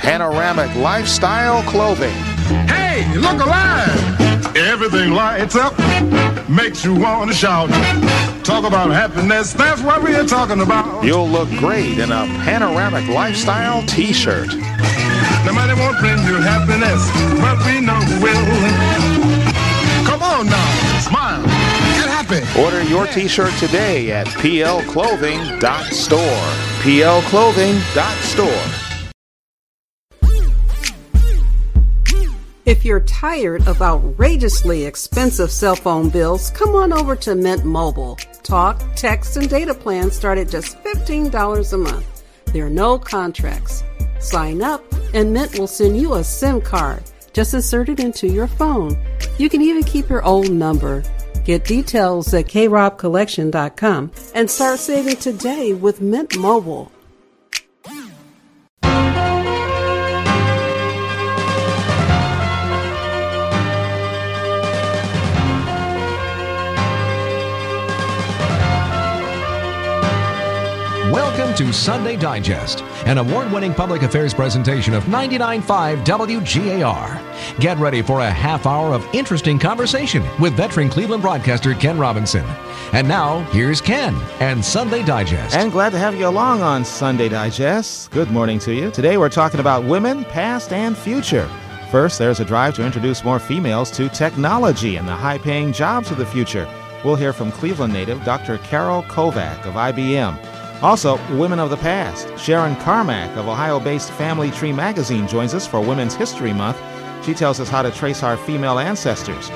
Panoramic Lifestyle Clothing. Hey, look alive! Everything lights up, makes you want to shout. Talk about happiness, that's what we're talking about. You'll look great in a Panoramic Lifestyle t-shirt. Nobody won't bring you happiness, but we know who will. Come on now, smile, get happy. Order your t-shirt today at plclothing.store. plclothing.store. If you're tired of outrageously expensive cell phone bills, come on over to Mint Mobile. Talk, text, and data plans start at just $15 a month. There are no contracts. Sign up, and Mint will send you a SIM card. Just insert it into your phone. You can even keep your old number. Get details at krobcollection.com and start saving today with Mint Mobile. To Sunday Digest, an award winning public affairs presentation of 99.5 WGAR. Get ready for a half hour of interesting conversation with veteran Cleveland broadcaster Ken Robinson. And now, here's Ken and Sunday Digest. And glad to have you along on Sunday Digest. Good morning to you. Today we're talking about women, past and future. First, there's a drive to introduce more females to technology and the high paying jobs of the future. We'll hear from Cleveland native Dr. Carol Kovac of IBM. Also, Women of the Past. Sharon Carmack of Ohio based Family Tree magazine joins us for Women's History Month. She tells us how to trace our female ancestors.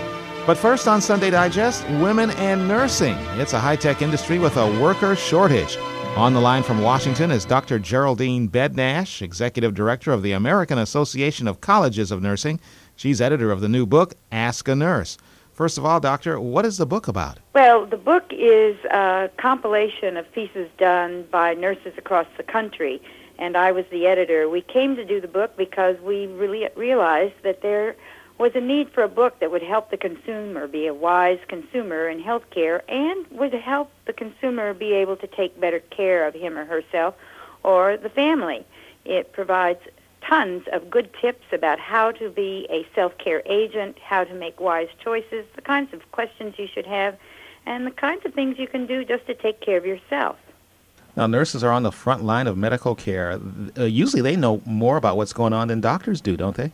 But first on Sunday Digest, women and nursing. It's a high tech industry with a worker shortage. On the line from Washington is Dr. Geraldine Bednash, Executive Director of the American Association of Colleges of Nursing. She's editor of the new book, Ask a Nurse. First of all, Doctor, what is the book about? Well, the book is a compilation of pieces done by nurses across the country, and I was the editor. We came to do the book because we really realized that there was a need for a book that would help the consumer be a wise consumer in healthcare and would help the consumer be able to take better care of him or herself or the family. It provides tons of good tips about how to be a self-care agent, how to make wise choices, the kinds of questions you should have, and the kinds of things you can do just to take care of yourself. Now, nurses are on the front line of medical care. Uh, usually they know more about what's going on than doctors do, don't they?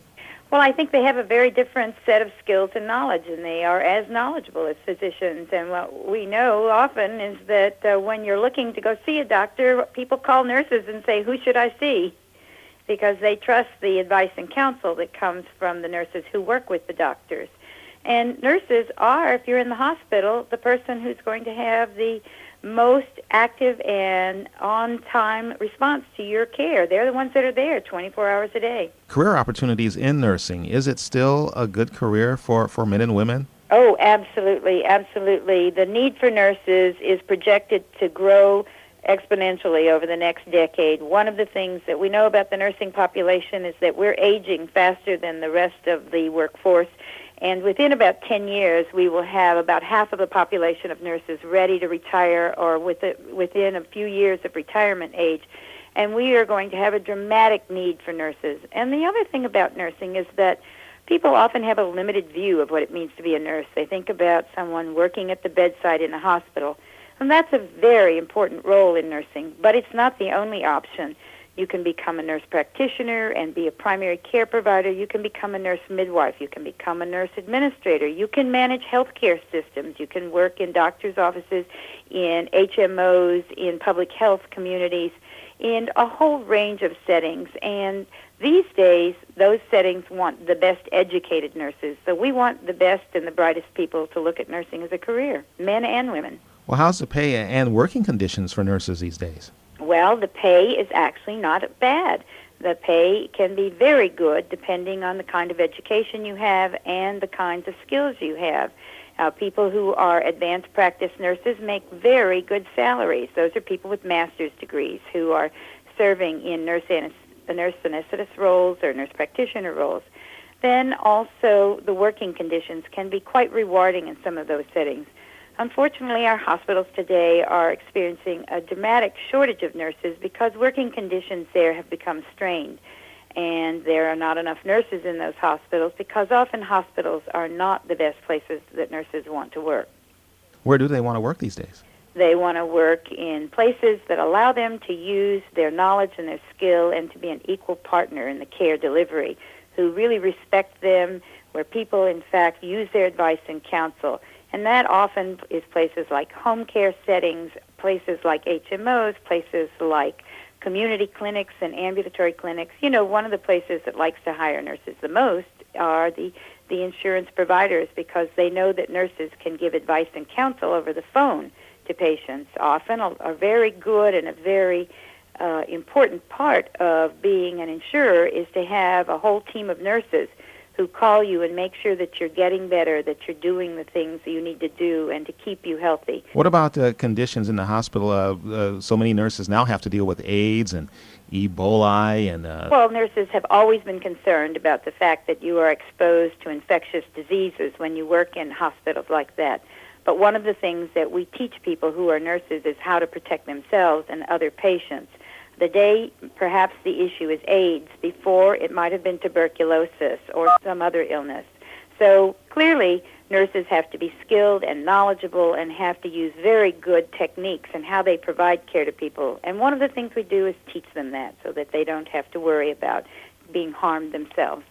Well, I think they have a very different set of skills and knowledge, and they are as knowledgeable as physicians. And what we know often is that uh, when you're looking to go see a doctor, people call nurses and say, Who should I see? Because they trust the advice and counsel that comes from the nurses who work with the doctors. And nurses are, if you're in the hospital, the person who's going to have the most active and on-time response to your care. They're the ones that are there 24 hours a day. Career opportunities in nursing. Is it still a good career for, for men and women? Oh, absolutely, absolutely. The need for nurses is projected to grow exponentially over the next decade. One of the things that we know about the nursing population is that we're aging faster than the rest of the workforce. And within about 10 years, we will have about half of the population of nurses ready to retire or within a few years of retirement age. And we are going to have a dramatic need for nurses. And the other thing about nursing is that people often have a limited view of what it means to be a nurse. They think about someone working at the bedside in a hospital and that's a very important role in nursing, but it's not the only option. You can become a nurse practitioner and be a primary care provider. You can become a nurse midwife. You can become a nurse administrator. You can manage healthcare systems. You can work in doctors' offices, in HMOs, in public health communities, in a whole range of settings. And these days, those settings want the best educated nurses. So we want the best and the brightest people to look at nursing as a career, men and women. Well, how's the pay and working conditions for nurses these days? Well, the pay is actually not bad. The pay can be very good depending on the kind of education you have and the kinds of skills you have. Uh, people who are advanced practice nurses make very good salaries. Those are people with master's degrees who are serving in nurse, nurse anesthetist roles or nurse practitioner roles. Then also the working conditions can be quite rewarding in some of those settings. Unfortunately, our hospitals today are experiencing a dramatic shortage of nurses because working conditions there have become strained. and there are not enough nurses in those hospitals because often hospitals are not the best places that nurses want to work. Where do they want to work these days? They want to work in places that allow them to use their knowledge and their skill and to be an equal partner in the care delivery, who really respect them, where people, in fact, use their advice and counsel. And that often is places like home care settings, places like HMOs, places like community clinics and ambulatory clinics. You know, one of the places that likes to hire nurses the most are the the insurance providers because they know that nurses can give advice and counsel over the phone to patients. Often, a, a very good and a very uh, important part of being an insurer is to have a whole team of nurses who call you and make sure that you're getting better, that you're doing the things that you need to do, and to keep you healthy. What about uh, conditions in the hospital? Uh, uh, so many nurses now have to deal with AIDS and Ebola and. Uh, well, nurses have always been concerned about the fact that you are exposed to infectious diseases when you work in hospitals like that. But one of the things that we teach people who are nurses is how to protect themselves and other patients the day perhaps the issue is AIDS, before it might have been tuberculosis or some other illness. So clearly, nurses have to be skilled and knowledgeable and have to use very good techniques in how they provide care to people. And one of the things we do is teach them that so that they don't have to worry about being harmed themselves.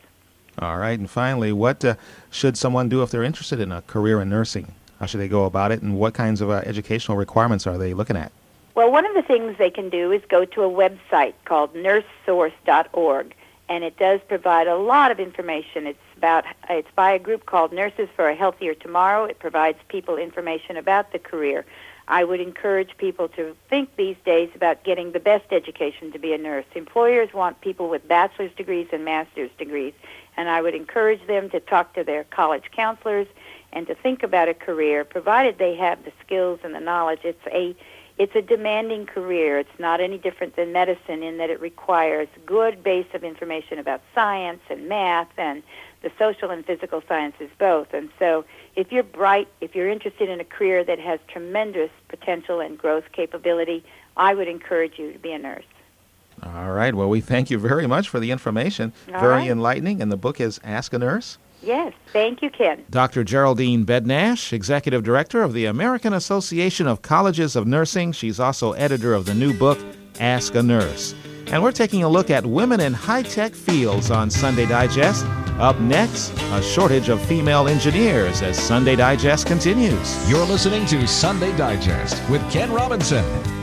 All right. And finally, what uh, should someone do if they're interested in a career in nursing? How should they go about it, and what kinds of uh, educational requirements are they looking at? Well, one of the things they can do is go to a website called nursesource.org, and it does provide a lot of information. It's about it's by a group called Nurses for a Healthier Tomorrow. It provides people information about the career. I would encourage people to think these days about getting the best education to be a nurse. Employers want people with bachelor's degrees and master's degrees, and I would encourage them to talk to their college counselors and to think about a career, provided they have the skills and the knowledge. It's a it's a demanding career. It's not any different than medicine in that it requires good base of information about science and math and the social and physical sciences both. And so if you're bright, if you're interested in a career that has tremendous potential and growth capability, I would encourage you to be a nurse. All right. Well, we thank you very much for the information. All very right. enlightening. And the book is Ask a Nurse. Yes, thank you, Ken. Dr. Geraldine Bednash, Executive Director of the American Association of Colleges of Nursing. She's also editor of the new book, Ask a Nurse. And we're taking a look at women in high tech fields on Sunday Digest. Up next, a shortage of female engineers as Sunday Digest continues. You're listening to Sunday Digest with Ken Robinson.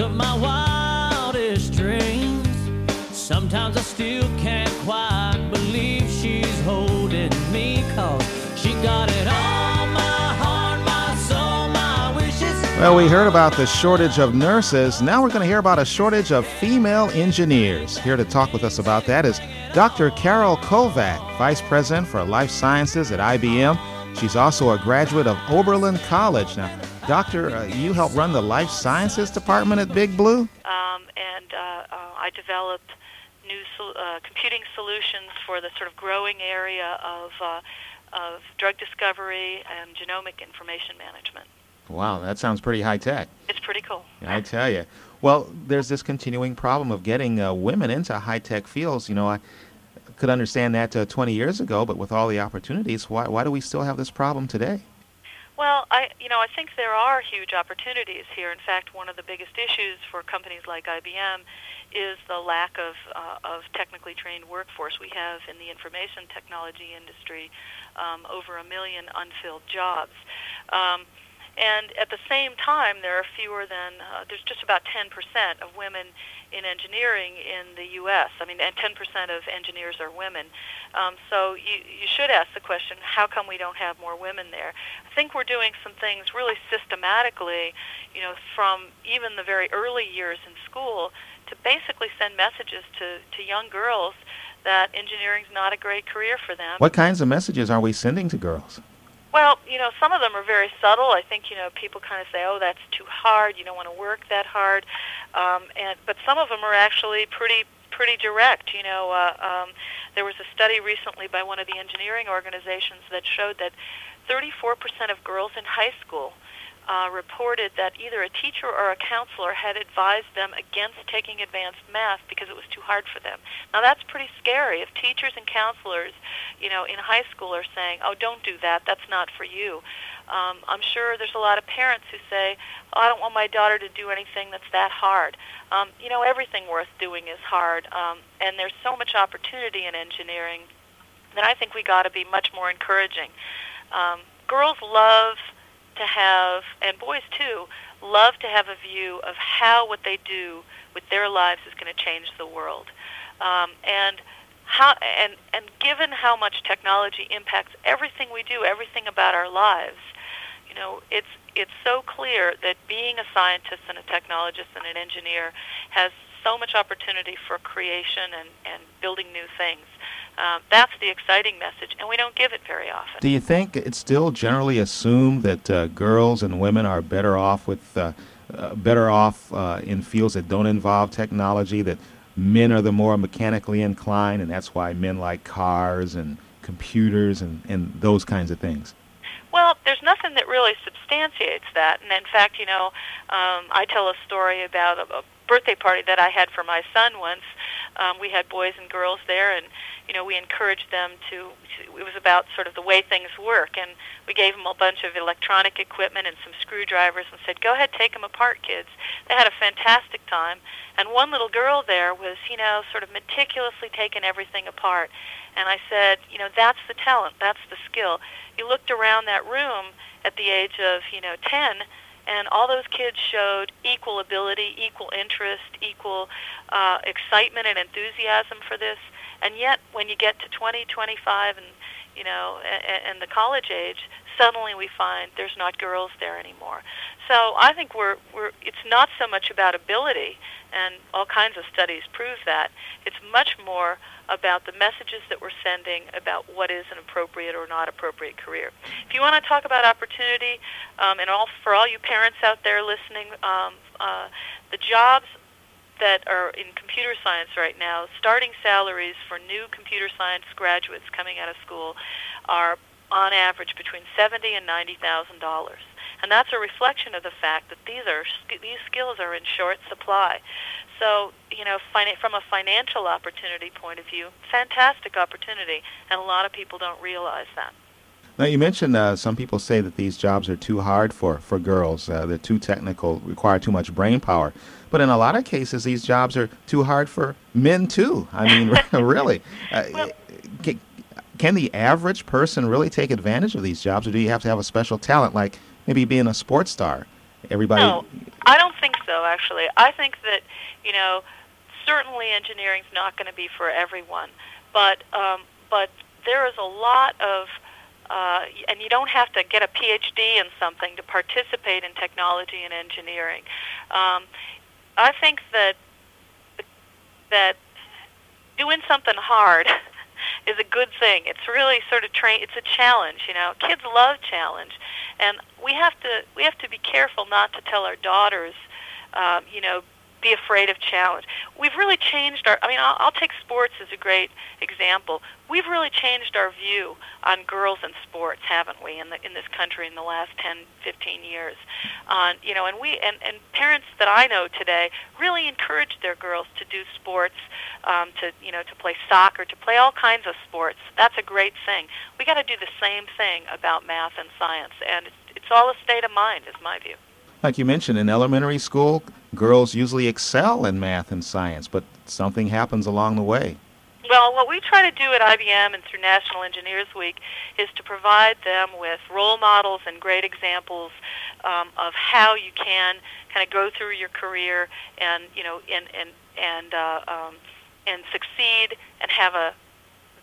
Up my wildest dreams. Sometimes I still can't quite believe she's holding me cause she got it all my heart, my soul, my wishes. Well, we heard about the shortage of nurses. Now we're going to hear about a shortage of female engineers. Here to talk with us about that is Dr. Carol Kovac, Vice President for Life Sciences at IBM. She's also a graduate of Oberlin College. Now, Doctor, uh, you help run the Life Sciences Department at Big Blue? um, and uh, uh, I developed new sol- uh, computing solutions for the sort of growing area of uh, of drug discovery and genomic information management. Wow, that sounds pretty high tech. It's pretty cool. I tell you. Well, there's this continuing problem of getting uh, women into high tech fields. You know, I could understand that uh, 20 years ago, but with all the opportunities, why, why do we still have this problem today? Well, I you know I think there are huge opportunities here. In fact, one of the biggest issues for companies like IBM is the lack of uh, of technically trained workforce. We have in the information technology industry um, over a million unfilled jobs. Um, and at the same time, there are fewer than uh, there's just about 10% of women in engineering in the U.S. I mean, and 10% of engineers are women. Um, so you you should ask the question, how come we don't have more women there? I think we're doing some things really systematically, you know, from even the very early years in school to basically send messages to, to young girls that engineering's not a great career for them. What kinds of messages are we sending to girls? Well, you know, some of them are very subtle. I think you know people kind of say, "Oh, that's too hard. You don't want to work that hard," um, and but some of them are actually pretty pretty direct. You know, uh, um, there was a study recently by one of the engineering organizations that showed that 34% of girls in high school reported that either a teacher or a counselor had advised them against taking advanced math because it was too hard for them. Now that's pretty scary. If teachers and counselors, you know, in high school are saying, "Oh, don't do that. That's not for you," um, I'm sure there's a lot of parents who say, oh, "I don't want my daughter to do anything that's that hard." Um, you know, everything worth doing is hard, um, and there's so much opportunity in engineering that I think we got to be much more encouraging. Um, girls love to have, and boys too, love to have a view of how what they do with their lives is going to change the world. Um, and how, and, and given how much technology impacts everything we do, everything about our lives, you know, it's it's so clear that being a scientist and a technologist and an engineer has so much opportunity for creation and, and building new things. Um, that's the exciting message, and we don't give it very often. Do you think it's still generally assumed that uh, girls and women are better off with uh, uh, better off uh, in fields that don't involve technology? That men are the more mechanically inclined, and that's why men like cars and computers and, and those kinds of things. Well, there's nothing that really substantiates that, and in fact, you know, um, I tell a story about a, a birthday party that I had for my son once. Um, we had boys and girls there, and you know, we encouraged them to, it was about sort of the way things work. And we gave them a bunch of electronic equipment and some screwdrivers and said, go ahead, take them apart, kids. They had a fantastic time. And one little girl there was, you know, sort of meticulously taking everything apart. And I said, you know, that's the talent, that's the skill. You looked around that room at the age of, you know, 10, and all those kids showed equal ability, equal interest, equal uh, excitement and enthusiasm for this. And yet, when you get to 20, 25, and you know, and, and the college age, suddenly we find there's not girls there anymore. So I think we're we're it's not so much about ability, and all kinds of studies prove that. It's much more about the messages that we're sending about what is an appropriate or not appropriate career. If you want to talk about opportunity, um, and all for all you parents out there listening, um, uh, the jobs that are in computer science right now, starting salaries for new computer science graduates coming out of school are on average between seventy and ninety thousand dollars, and that's a reflection of the fact that these are these skills are in short supply. So, you know, from a financial opportunity point of view, fantastic opportunity, and a lot of people don't realize that. Now, you mentioned uh, some people say that these jobs are too hard for, for girls. Uh, they're too technical, require too much brain power. But in a lot of cases, these jobs are too hard for men, too. I mean, really. Uh, well, can, can the average person really take advantage of these jobs, or do you have to have a special talent, like maybe being a sports star? Everybody. No, I don't think so, actually. I think that, you know, certainly engineering is not going to be for everyone. But, um, but there is a lot of uh, and you don't have to get a PhD in something to participate in technology and engineering. Um, I think that that doing something hard is a good thing. It's really sort of train. It's a challenge, you know. Kids love challenge, and we have to we have to be careful not to tell our daughters, um, you know, be afraid of challenge. We've really changed our. I mean, I'll, I'll take sports as a great example. We've really changed our view on girls and sports, haven't we, in the in this country in the last 10, 15 years? On uh, you know, and we and and parents that I know today really encourage their girls to do sports, um, to you know, to play soccer, to play all kinds of sports. That's a great thing. We got to do the same thing about math and science, and it's, it's all a state of mind, is my view. Like you mentioned, in elementary school, girls usually excel in math and science, but something happens along the way. Well, what we try to do at IBM and through National Engineers Week is to provide them with role models and great examples um, of how you can kind of go through your career and you know and and and uh, um, and succeed and have a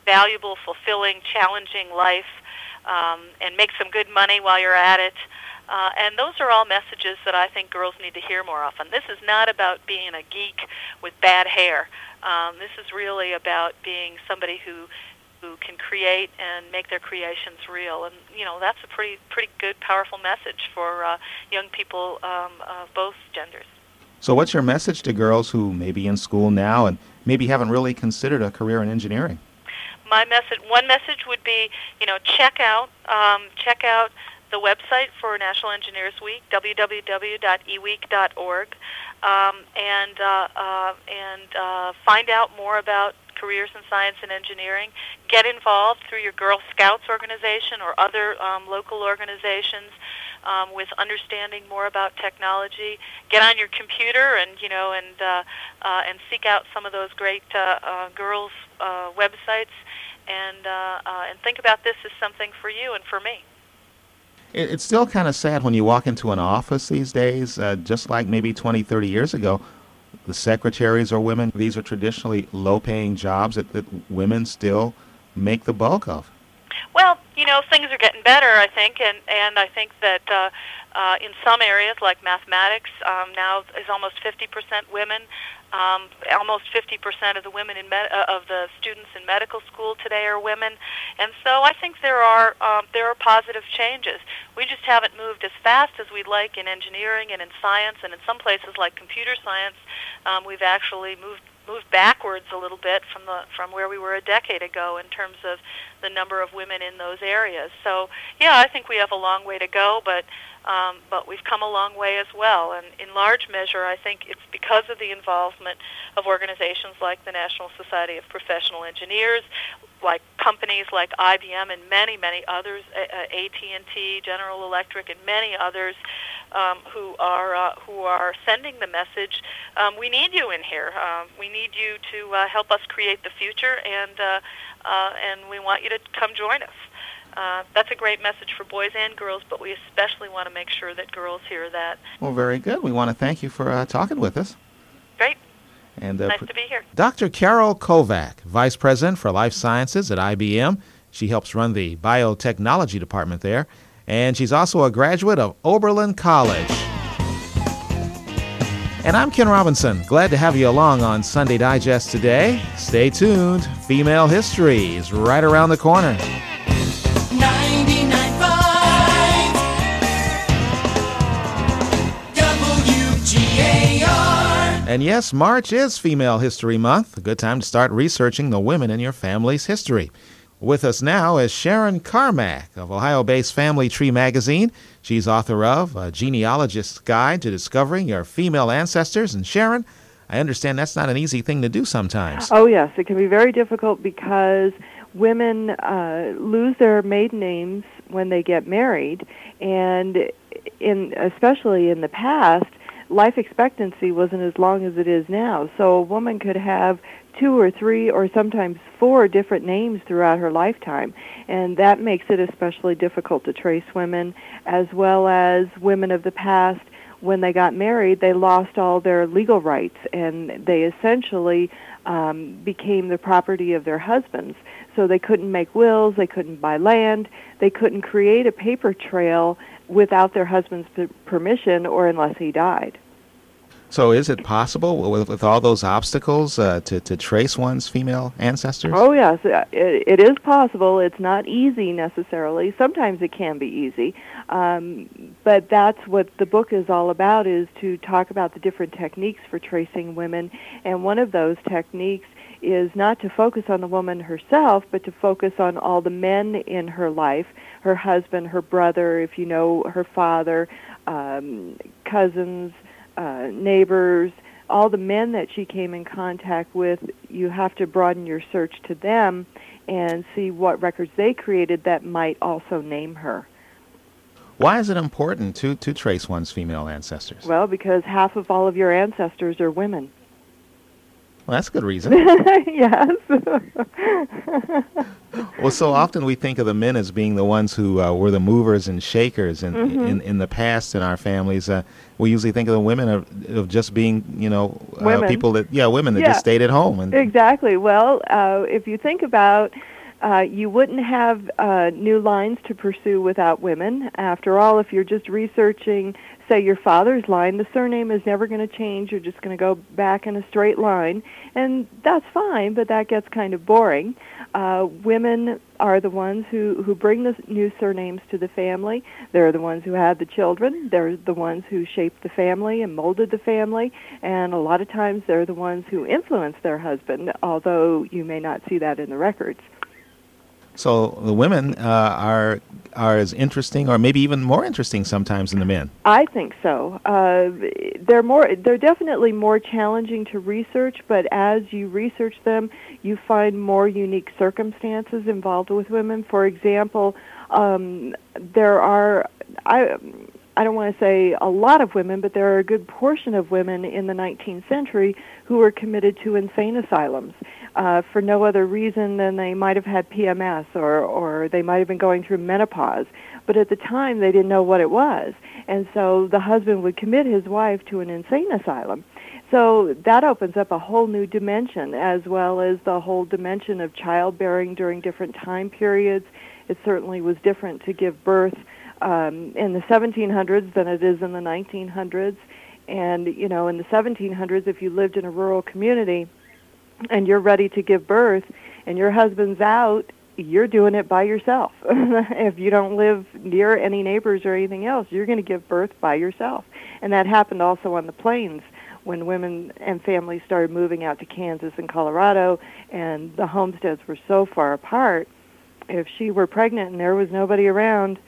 valuable, fulfilling, challenging life um, and make some good money while you're at it. Uh, and those are all messages that I think girls need to hear more often. This is not about being a geek with bad hair. Um, this is really about being somebody who who can create and make their creations real. And you know that's a pretty pretty good, powerful message for uh, young people um, of both genders. So, what's your message to girls who may be in school now and maybe haven't really considered a career in engineering? My message, one message would be, you know, check out um, check out the website for National Engineers Week, www.eweek.org, um, and uh, uh, and uh, find out more about careers in science and engineering. Get involved through your Girl Scouts organization or other um, local organizations um, with understanding more about technology. Get on your computer and you know and uh, uh, and seek out some of those great uh, uh, girls uh, websites and uh, uh, and think about this as something for you and for me. It, it's still kind of sad when you walk into an office these days, uh, just like maybe 20, 30 years ago. The secretaries are women. These are traditionally low-paying jobs that, that women still make the bulk of. Well, you know, things are getting better, I think, and and I think that uh, uh, in some areas like mathematics um, now is almost 50% women. Um, almost 50% of the women in med- uh, of the students in medical school today are women, and so I think there are um, there are positive changes. We just haven't moved as fast as we'd like in engineering and in science, and in some places like computer science, um, we've actually moved moved backwards a little bit from the from where we were a decade ago in terms of the number of women in those areas. So yeah, I think we have a long way to go, but um, but we've come a long way as well. And in large measure, I think it's because of the involvement of organizations like the National Society of Professional Engineers, like companies like IBM and many, many others, AT&T, General Electric, and many others um, who are uh, who are sending the message. Um, we need you in here. Um, we need you to uh, help us create the future, and uh, uh, and we want you to come join us. Uh, that's a great message for boys and girls, but we especially want to make sure that girls hear that. Well, very good. We want to thank you for uh, talking with us. Great. And uh, nice to be here. Dr. Carol Kovac, Vice President for Life Sciences at IBM. She helps run the biotechnology department there, and she's also a graduate of Oberlin College. And I'm Ken Robinson. Glad to have you along on Sunday Digest today. Stay tuned. Female history is right around the corner. And yes, March is Female History Month, a good time to start researching the women in your family's history. With us now is Sharon Carmack of Ohio based Family Tree magazine. She's author of A Genealogist's Guide to Discovering Your Female Ancestors. And Sharon, I understand that's not an easy thing to do sometimes. Oh, yes. It can be very difficult because women uh, lose their maiden names when they get married. And in, especially in the past, life expectancy wasn't as long as it is now. So a woman could have two or three or sometimes four different names throughout her lifetime. And that makes it especially difficult to trace women, as well as women of the past. When they got married, they lost all their legal rights and they essentially um, became the property of their husbands. So they couldn't make wills, they couldn't buy land, they couldn't create a paper trail without their husband's permission or unless he died. So, is it possible with, with all those obstacles uh, to, to trace one's female ancestors? Oh, yes, uh, it, it is possible. It's not easy necessarily. Sometimes it can be easy. Um, but that's what the book is all about, is to talk about the different techniques for tracing women. And one of those techniques is not to focus on the woman herself, but to focus on all the men in her life her husband, her brother, if you know her father, um, cousins, uh, neighbors, all the men that she came in contact with, you have to broaden your search to them and see what records they created that might also name her. Why is it important to, to trace one's female ancestors? Well, because half of all of your ancestors are women. Well, that's a good reason. yes. well, so often we think of the men as being the ones who uh, were the movers and shakers in, mm-hmm. in, in the past in our families. Uh, we usually think of the women of, of just being, you know, uh, people that, yeah, women that yeah. just stayed at home. And exactly. Well, uh, if you think about uh, you wouldn't have uh, new lines to pursue without women. After all, if you're just researching say your father's line, the surname is never going to change. You're just going to go back in a straight line, and that's fine. But that gets kind of boring. Uh, women are the ones who who bring the new surnames to the family. They're the ones who had the children. They're the ones who shaped the family and molded the family. And a lot of times, they're the ones who influence their husband. Although you may not see that in the records. So the women uh, are are as interesting, or maybe even more interesting sometimes than the men. I think so. Uh, they're more. They're definitely more challenging to research, but as you research them, you find more unique circumstances involved with women. For example, um, there are. I I don't want to say a lot of women, but there are a good portion of women in the 19th century who were committed to insane asylums uh, for no other reason than they might have had PMS or, or they might have been going through menopause. But at the time, they didn't know what it was. And so the husband would commit his wife to an insane asylum. So that opens up a whole new dimension, as well as the whole dimension of childbearing during different time periods. It certainly was different to give birth um, in the 1700s than it is in the 1900s. And, you know, in the 1700s, if you lived in a rural community and you're ready to give birth and your husband's out, you're doing it by yourself. if you don't live near any neighbors or anything else, you're going to give birth by yourself. And that happened also on the plains when women and families started moving out to Kansas and Colorado and the homesteads were so far apart. If she were pregnant and there was nobody around,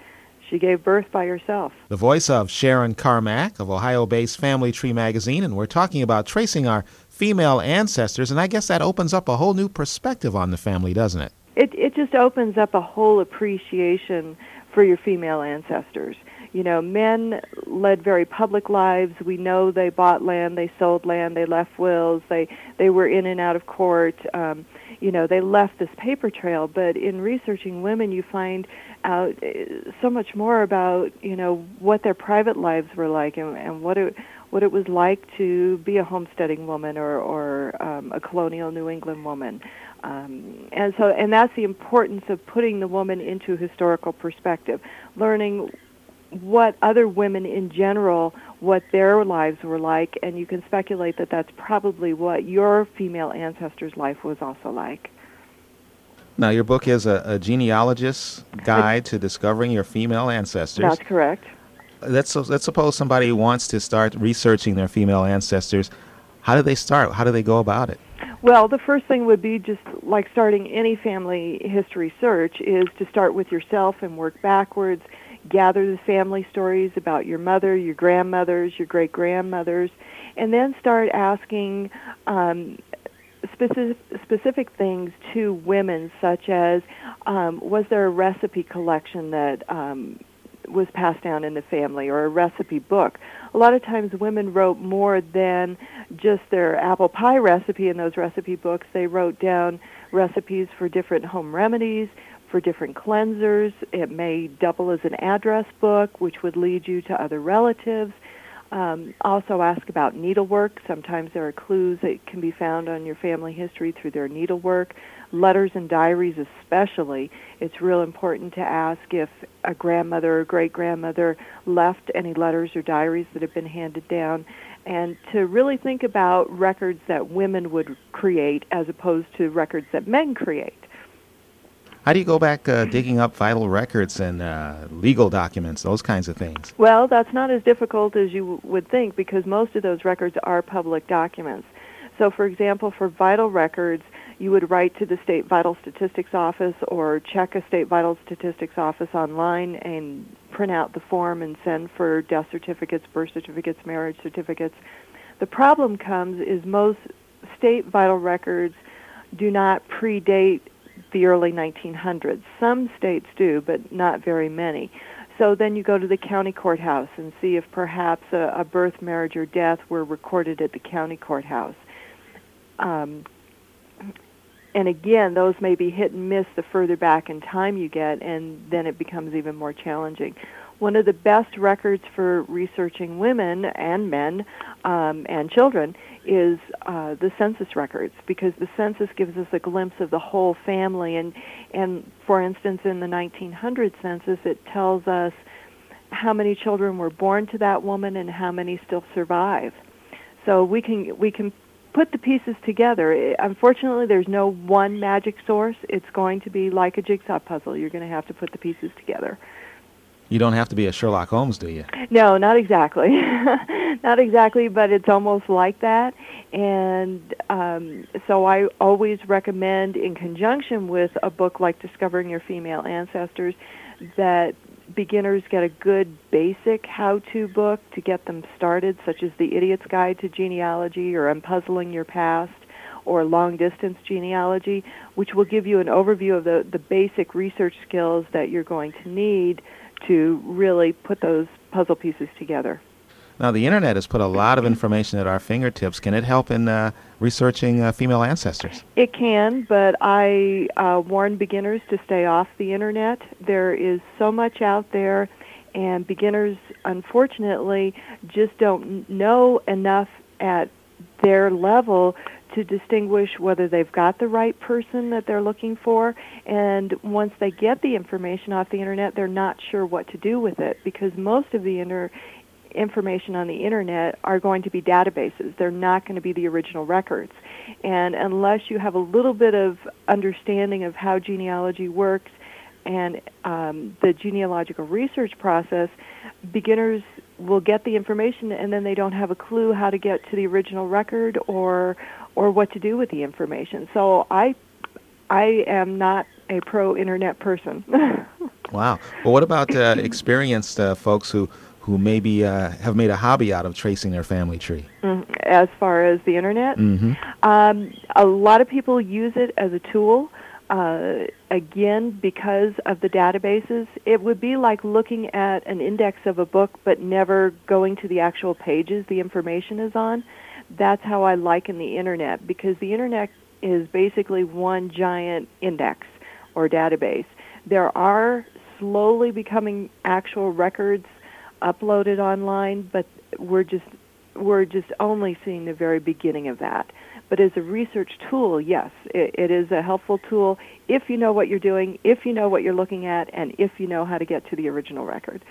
she gave birth by herself. The voice of Sharon Carmack of Ohio based Family Tree magazine, and we're talking about tracing our female ancestors, and I guess that opens up a whole new perspective on the family, doesn't it? It, it just opens up a whole appreciation for your female ancestors. You know, men led very public lives. We know they bought land, they sold land, they left wills, they they were in and out of court. Um, you know, they left this paper trail. But in researching women, you find out uh, so much more about you know what their private lives were like and, and what it what it was like to be a homesteading woman or or um, a colonial New England woman. Um, and so and that's the importance of putting the woman into historical perspective, learning what other women in general what their lives were like and you can speculate that that's probably what your female ancestors life was also like now, your book is a, a genealogist's guide to discovering your female ancestors. That's correct. Let's, let's suppose somebody wants to start researching their female ancestors. How do they start? How do they go about it? Well, the first thing would be just like starting any family history search is to start with yourself and work backwards. Gather the family stories about your mother, your grandmothers, your great grandmothers, and then start asking um, specific, specific things to women, such as um, was there a recipe collection that um, was passed down in the family or a recipe book. A lot of times women wrote more than just their apple pie recipe in those recipe books. They wrote down recipes for different home remedies, for different cleansers. It may double as an address book, which would lead you to other relatives. Um, also ask about needlework. Sometimes there are clues that can be found on your family history through their needlework. Letters and diaries especially. It's real important to ask if a grandmother or great grandmother left any letters or diaries that have been handed down and to really think about records that women would create as opposed to records that men create. How do you go back uh, digging up vital records and uh, legal documents, those kinds of things? Well, that's not as difficult as you would think because most of those records are public documents. So, for example, for vital records, you would write to the state vital statistics office or check a state vital statistics office online and print out the form and send for death certificates, birth certificates, marriage certificates. The problem comes is most state vital records do not predate the early 1900s. Some states do, but not very many. So then you go to the county courthouse and see if perhaps a, a birth, marriage, or death were recorded at the county courthouse. Um, and again, those may be hit and miss the further back in time you get, and then it becomes even more challenging. One of the best records for researching women and men um, and children is uh, the census records because the census gives us a glimpse of the whole family and and for instance in the 1900 census it tells us how many children were born to that woman and how many still survive. So we can we can put the pieces together. Unfortunately, there's no one magic source. It's going to be like a jigsaw puzzle. You're going to have to put the pieces together. You don't have to be a Sherlock Holmes, do you? No, not exactly. not exactly, but it's almost like that. And um, so I always recommend, in conjunction with a book like Discovering Your Female Ancestors, that beginners get a good basic how-to book to get them started, such as The Idiot's Guide to Genealogy or Unpuzzling Your Past or Long Distance Genealogy, which will give you an overview of the, the basic research skills that you're going to need to really put those puzzle pieces together. Now, the internet has put a lot of information at our fingertips. Can it help in uh, researching uh, female ancestors? It can, but I uh, warn beginners to stay off the internet. There is so much out there, and beginners, unfortunately, just don't know enough at their level to distinguish whether they've got the right person that they're looking for and once they get the information off the internet they're not sure what to do with it because most of the inter- information on the internet are going to be databases. They're not going to be the original records. And unless you have a little bit of understanding of how genealogy works and um, the genealogical research process, beginners will get the information and then they don't have a clue how to get to the original record or or what to do with the information. So I I am not a pro internet person. wow. Well, what about uh, experienced uh, folks who who maybe uh, have made a hobby out of tracing their family tree? Mm, as far as the internet, mm-hmm. um, a lot of people use it as a tool. Uh, again, because of the databases, it would be like looking at an index of a book but never going to the actual pages the information is on. That's how I liken the internet because the internet is basically one giant index or database. There are slowly becoming actual records uploaded online, but we're just we're just only seeing the very beginning of that. But as a research tool, yes, it, it is a helpful tool if you know what you're doing, if you know what you're looking at, and if you know how to get to the original record.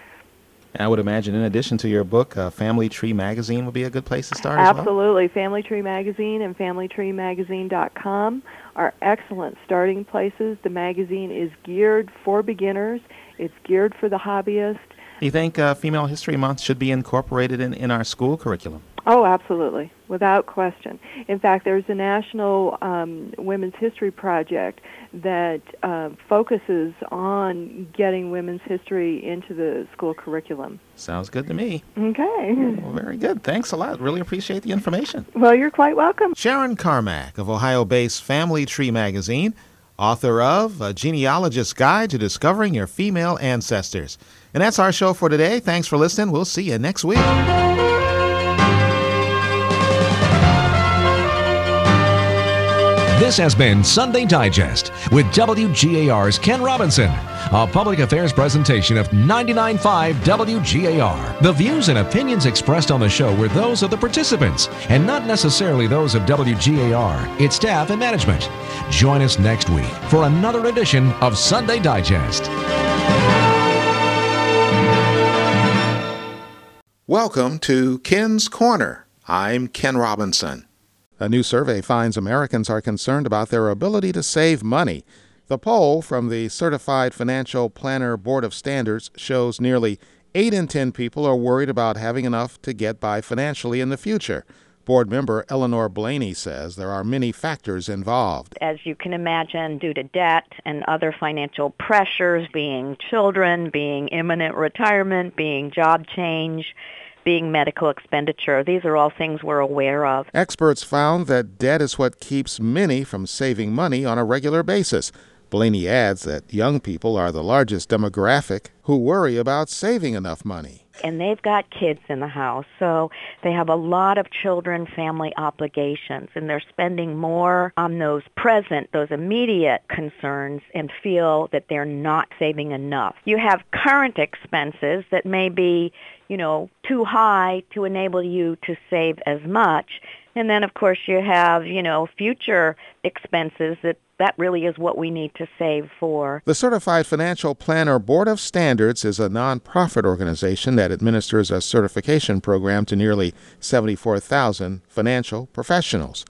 I would imagine, in addition to your book, uh, Family Tree Magazine would be a good place to start. Absolutely, well? Family Tree Magazine and FamilyTreeMagazine.com are excellent starting places. The magazine is geared for beginners. It's geared for the hobbyist. Do you think uh, Female History Month should be incorporated in, in our school curriculum? Oh, absolutely, without question. In fact, there's a national um, women's history project that uh, focuses on getting women's history into the school curriculum. Sounds good to me. Okay. Well, very good. Thanks a lot. Really appreciate the information. Well, you're quite welcome. Sharon Carmack of Ohio-based Family Tree Magazine, author of A Genealogist's Guide to Discovering Your Female Ancestors. And that's our show for today. Thanks for listening. We'll see you next week. This has been Sunday Digest with WGAR's Ken Robinson, a public affairs presentation of 99.5 WGAR. The views and opinions expressed on the show were those of the participants and not necessarily those of WGAR, its staff, and management. Join us next week for another edition of Sunday Digest. Welcome to Ken's Corner. I'm Ken Robinson. A new survey finds Americans are concerned about their ability to save money. The poll from the Certified Financial Planner Board of Standards shows nearly 8 in 10 people are worried about having enough to get by financially in the future. Board member Eleanor Blayney says there are many factors involved. As you can imagine, due to debt and other financial pressures, being children, being imminent retirement, being job change, being medical expenditure. These are all things we're aware of. Experts found that debt is what keeps many from saving money on a regular basis. Blayney adds that young people are the largest demographic who worry about saving enough money. And they've got kids in the house, so they have a lot of children family obligations, and they're spending more on those present, those immediate concerns, and feel that they're not saving enough. You have current expenses that may be you know, too high to enable you to save as much. And then, of course, you have, you know, future expenses that that really is what we need to save for. The Certified Financial Planner Board of Standards is a nonprofit organization that administers a certification program to nearly 74,000 financial professionals.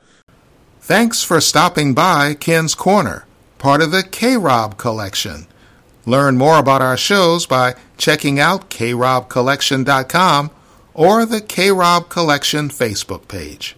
Thanks for stopping by Ken's Corner, part of the K Rob collection. Learn more about our shows by checking out krobcollection.com or the K Rob Collection Facebook page.